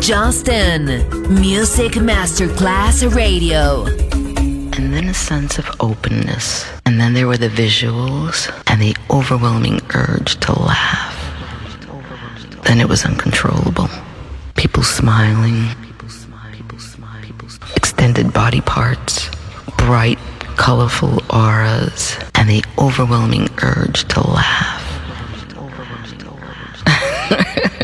Justin. Music Masterclass Radio. And then a sense of openness. And then there were the visuals and the overwhelming urge to laugh. Then it was uncontrollable. People smiling, extended body parts, bright, colorful auras, and the overwhelming urge to laugh.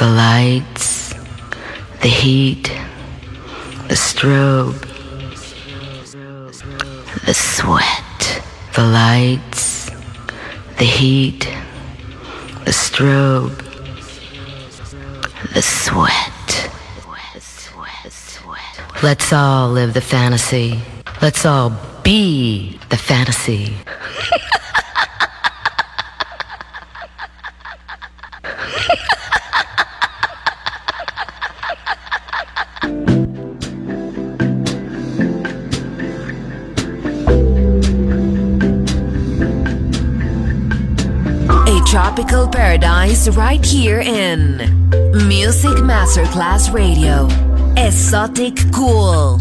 the lights, the heat, the strobe, the sweat, the lights, the heat, the strobe, the sweat. Let's all live the fantasy. Let's all be the fantasy. tropical paradise right here in Music Masterclass Radio. Exotic Cool.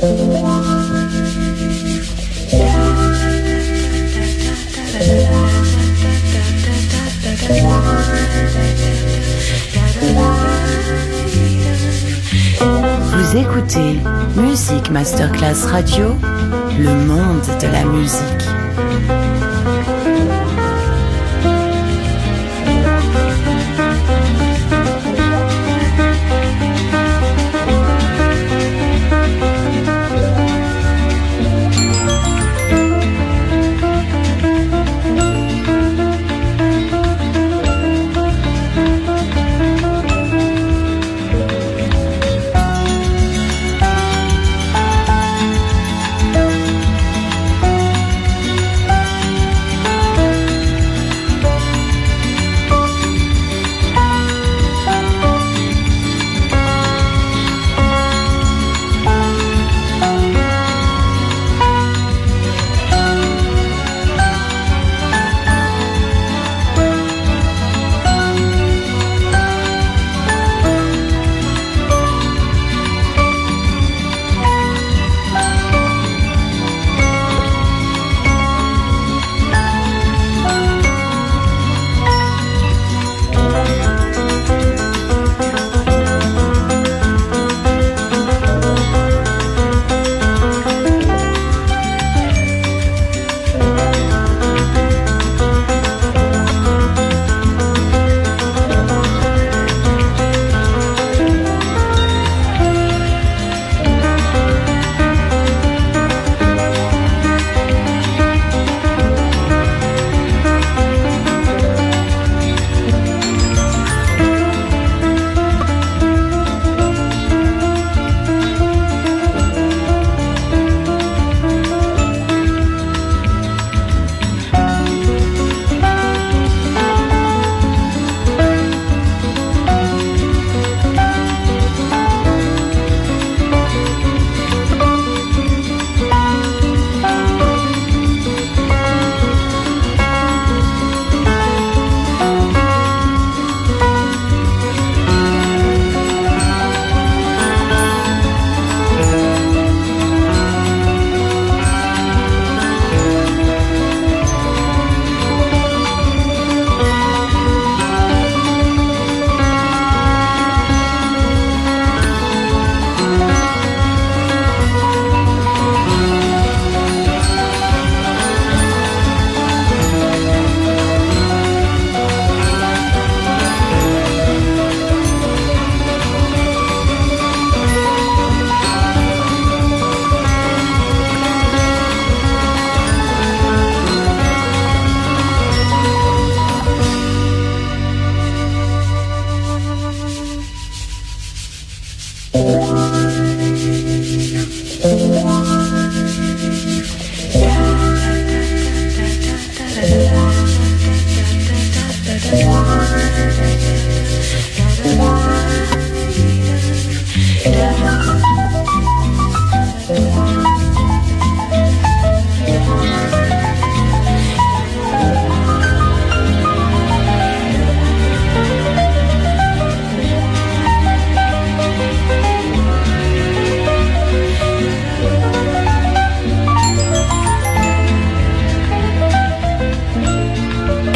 Vous écoutez Musique Masterclass Radio, le monde de la musique.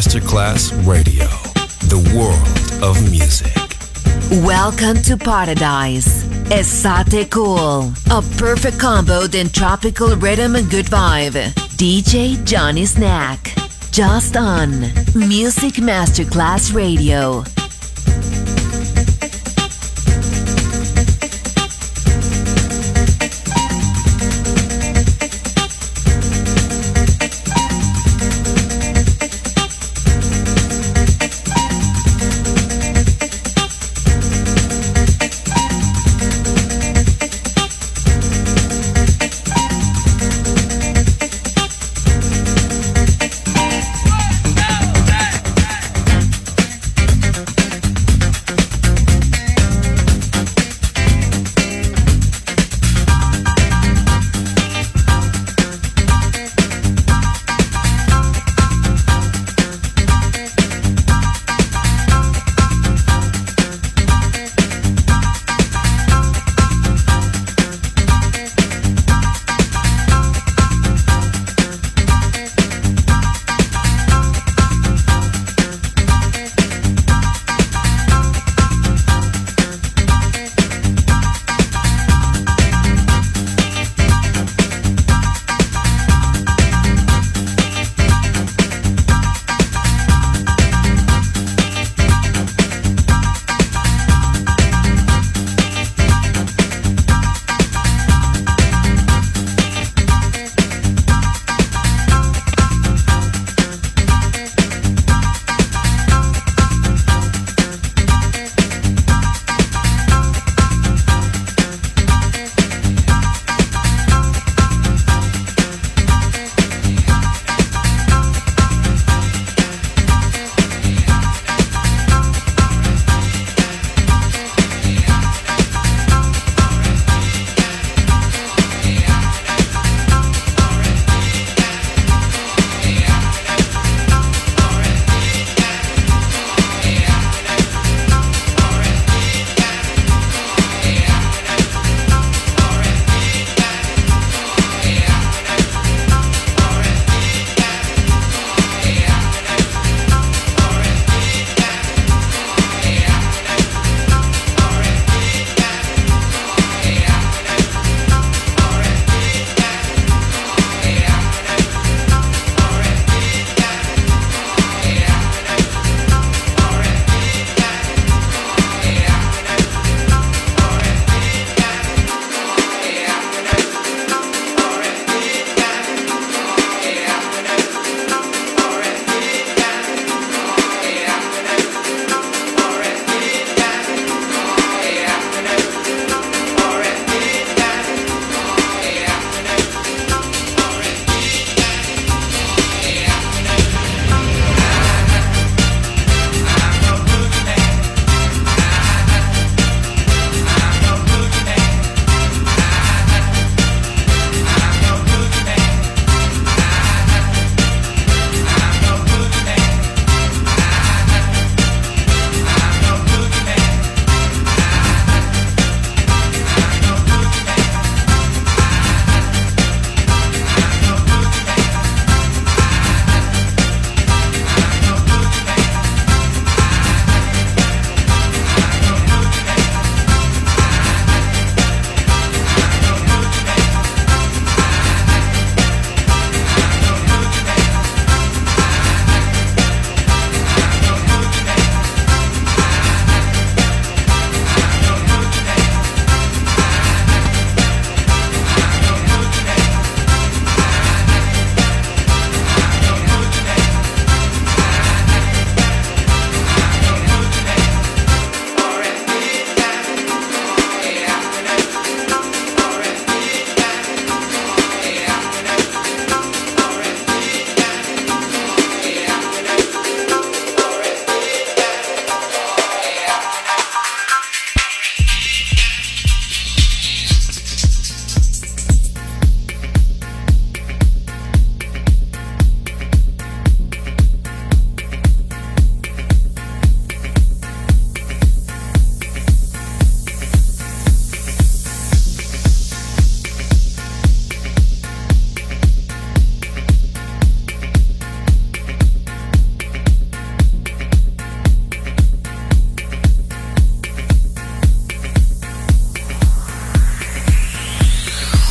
Masterclass Radio, the world of music. Welcome to paradise. Esoticool, a perfect combo then tropical rhythm and good vibe. DJ Johnny Snack, just on Music Masterclass Radio.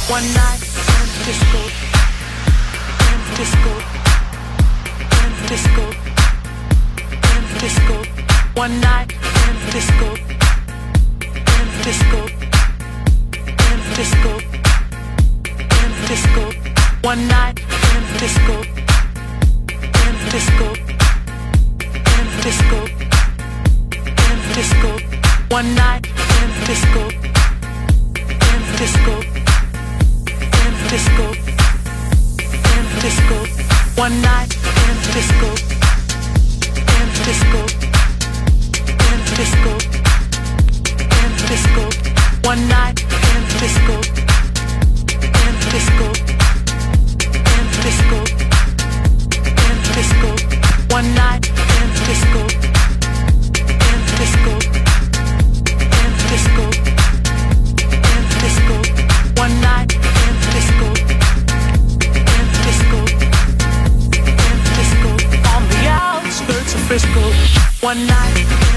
One night in disco, in disco, in disco, in disco. One night in disco, in disco, in disco, in disco. One night in disco, in disco, in disco, in disco. One night in disco, in disco disco, in a disco, one night in a disco, in a disco, in a disco, in a disco, one night in a disco, in a disco, in a disco, in a disco, one night in a disco, in a disco, in a disco. One night.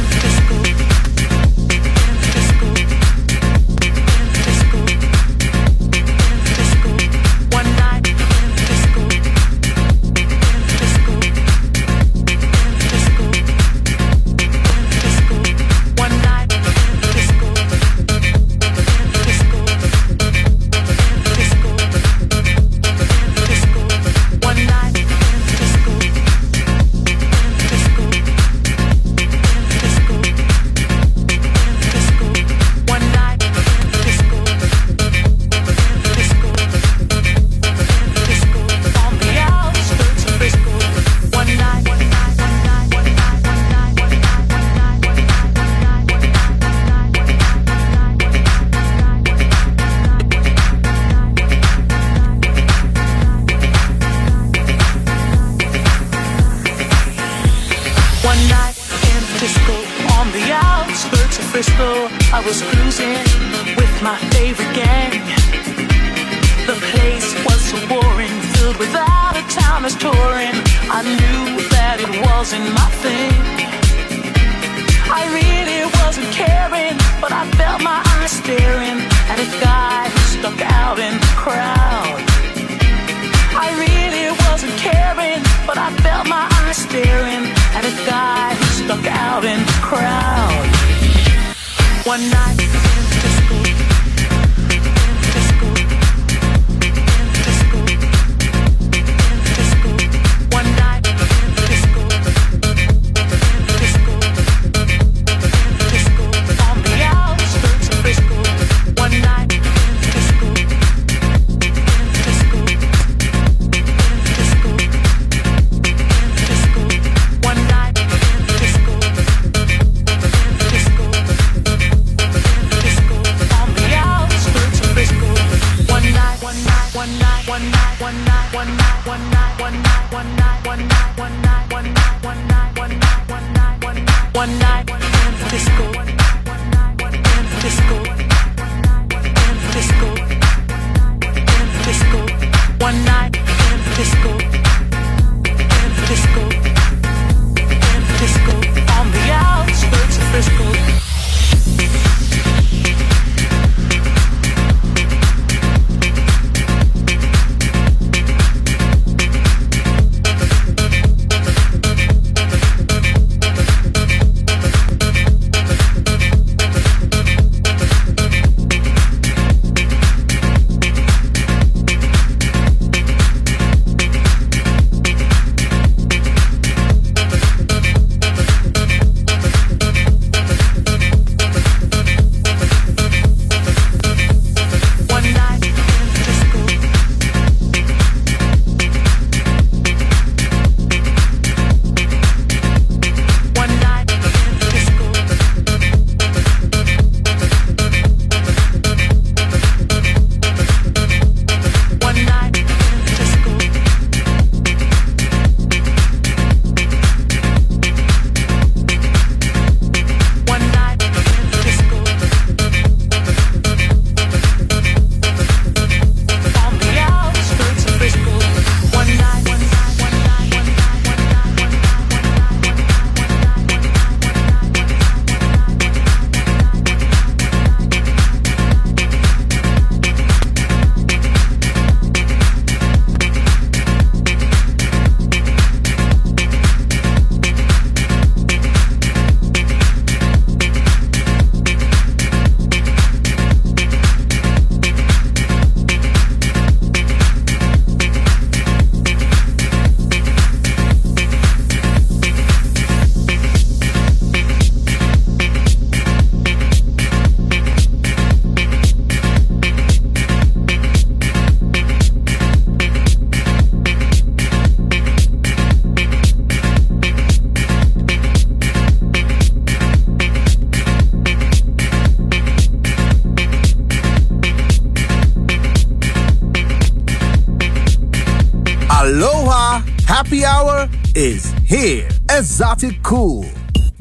Happy hour is here. Exotic Cool.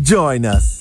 Join us.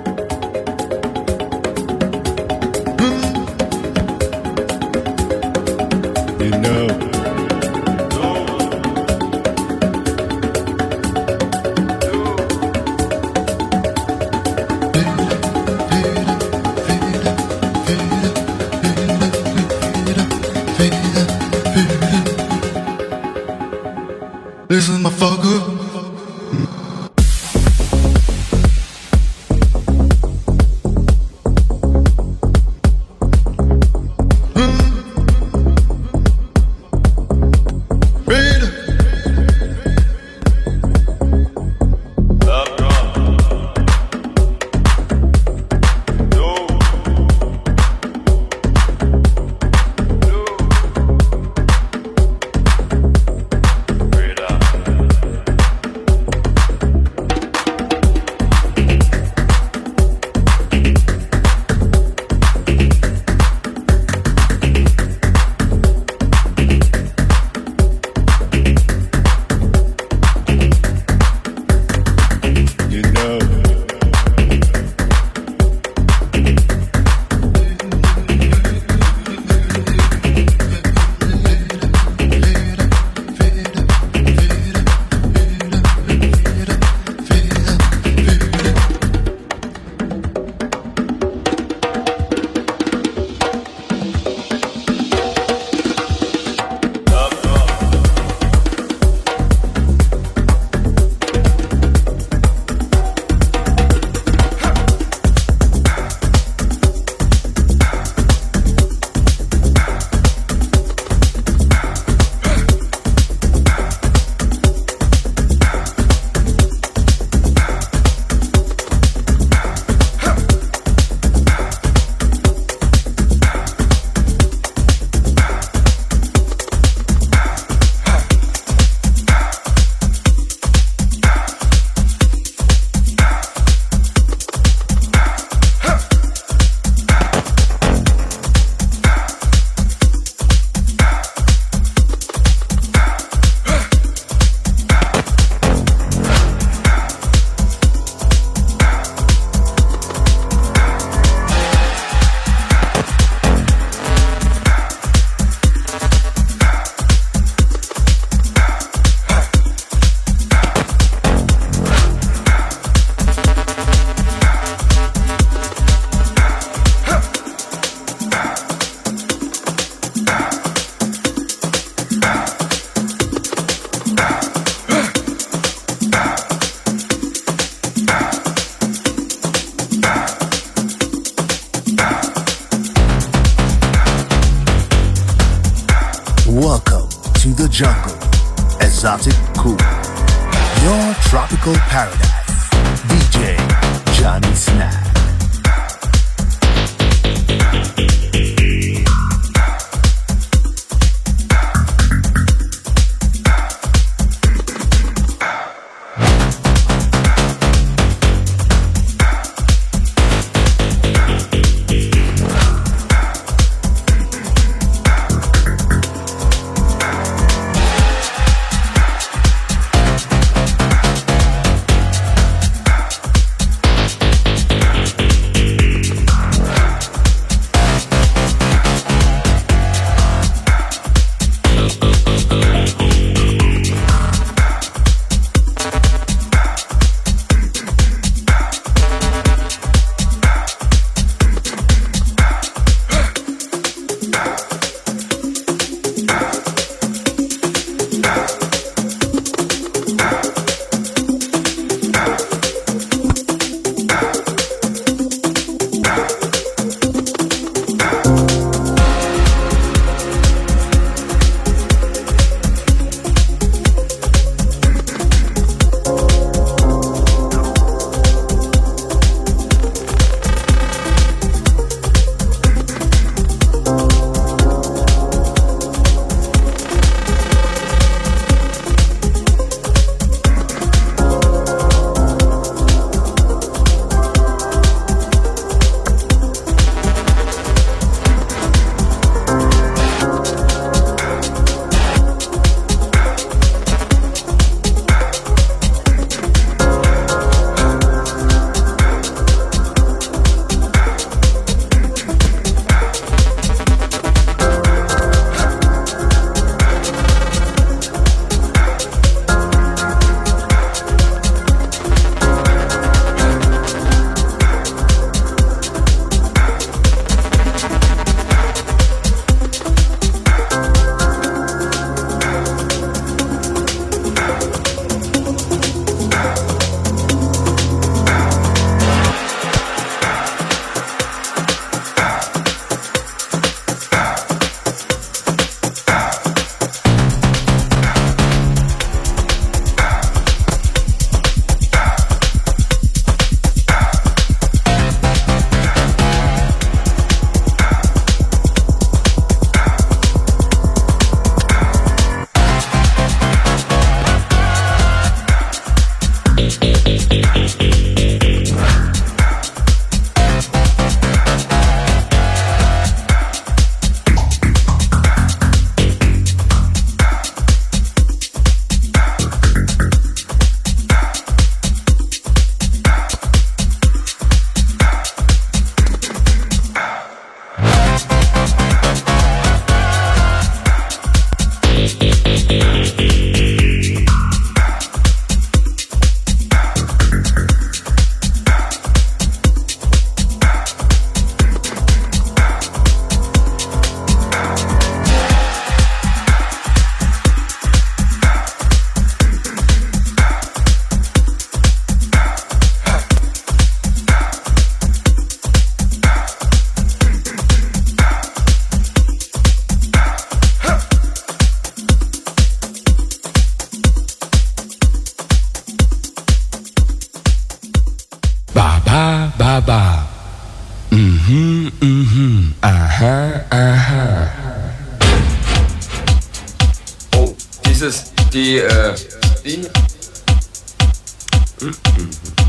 Mm-hmm.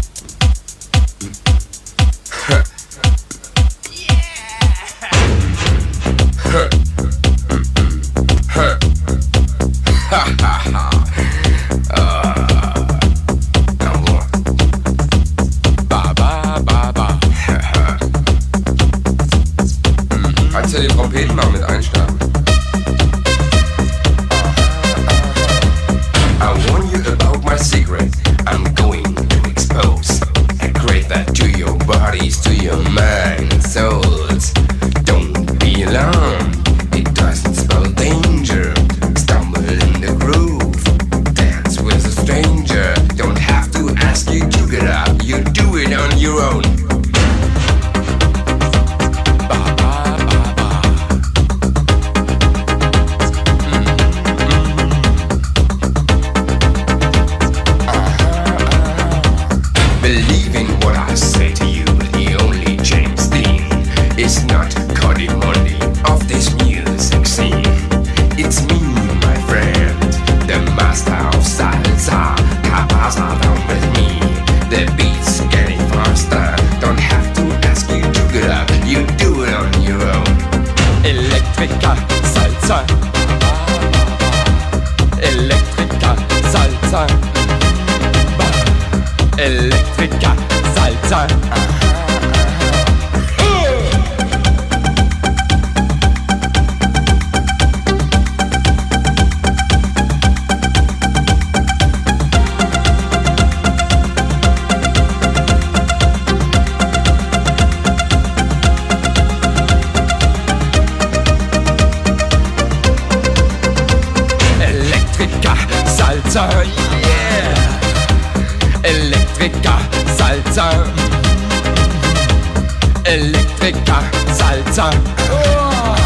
Salzer, yeah. Elektriker, Salzer. Elektriker, Salzer. Oh.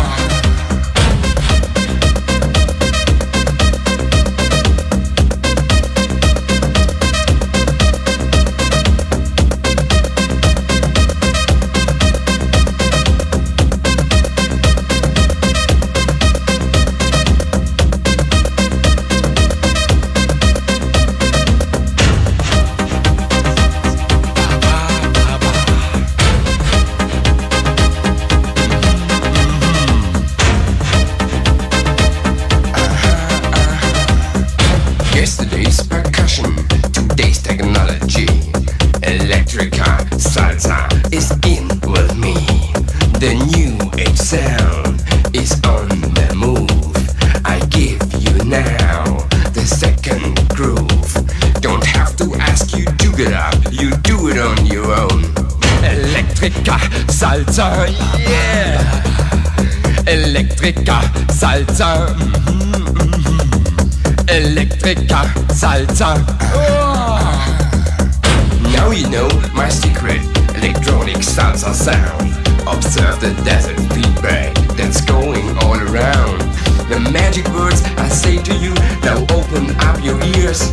Electrica, Salsa. Mhm, mhm, mhm. Electrica, Salsa. Oh. Now you know my secret electronic salsa sound. Observe the desert feedback that's going all around. The magic words I say to you now open up your ears.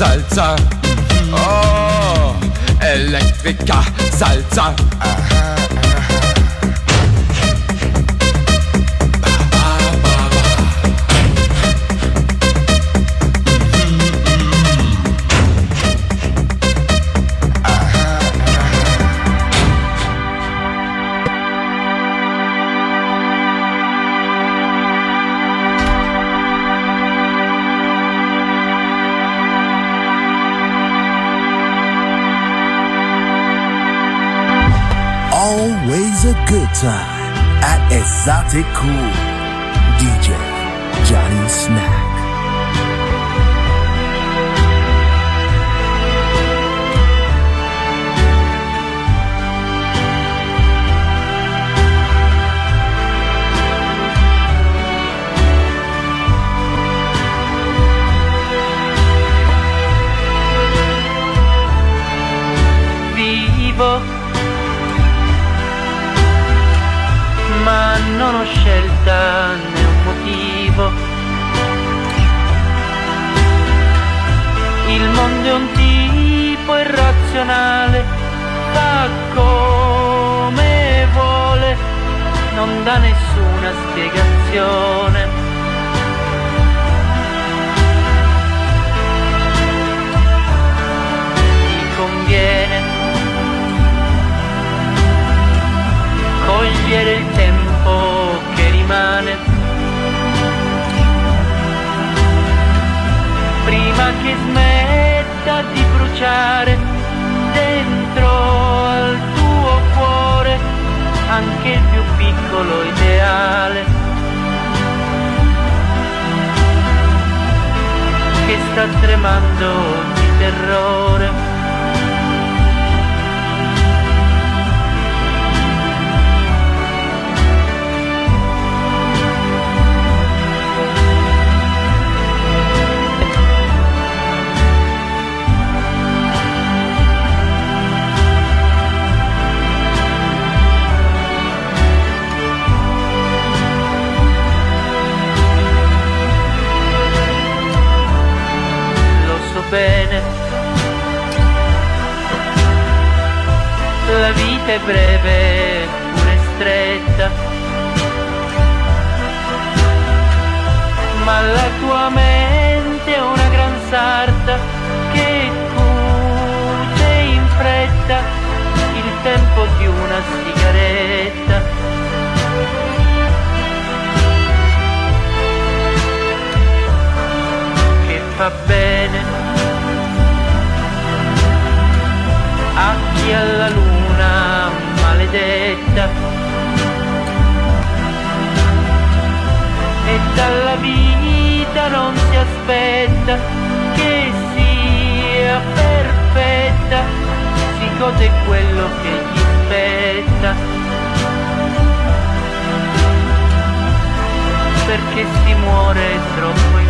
Salzer. Oh, Elektriker Salzer. Aha. Esoticool. Non dà nessuna spiegazione. Ti conviene cogliere il tempo che rimane prima che smetta di bruciare anche il più piccolo ideale. Che sta tremando di terrore La vita è breve, pure stretta. Ma la tua mente è una gran sarta che cuce in fretta il tempo di una sigaretta. che fa bene a chi alla luna maledetta. E dalla vita non si aspetta che sia perfetta si gode quello che gli spetta. Perché si muore troppo in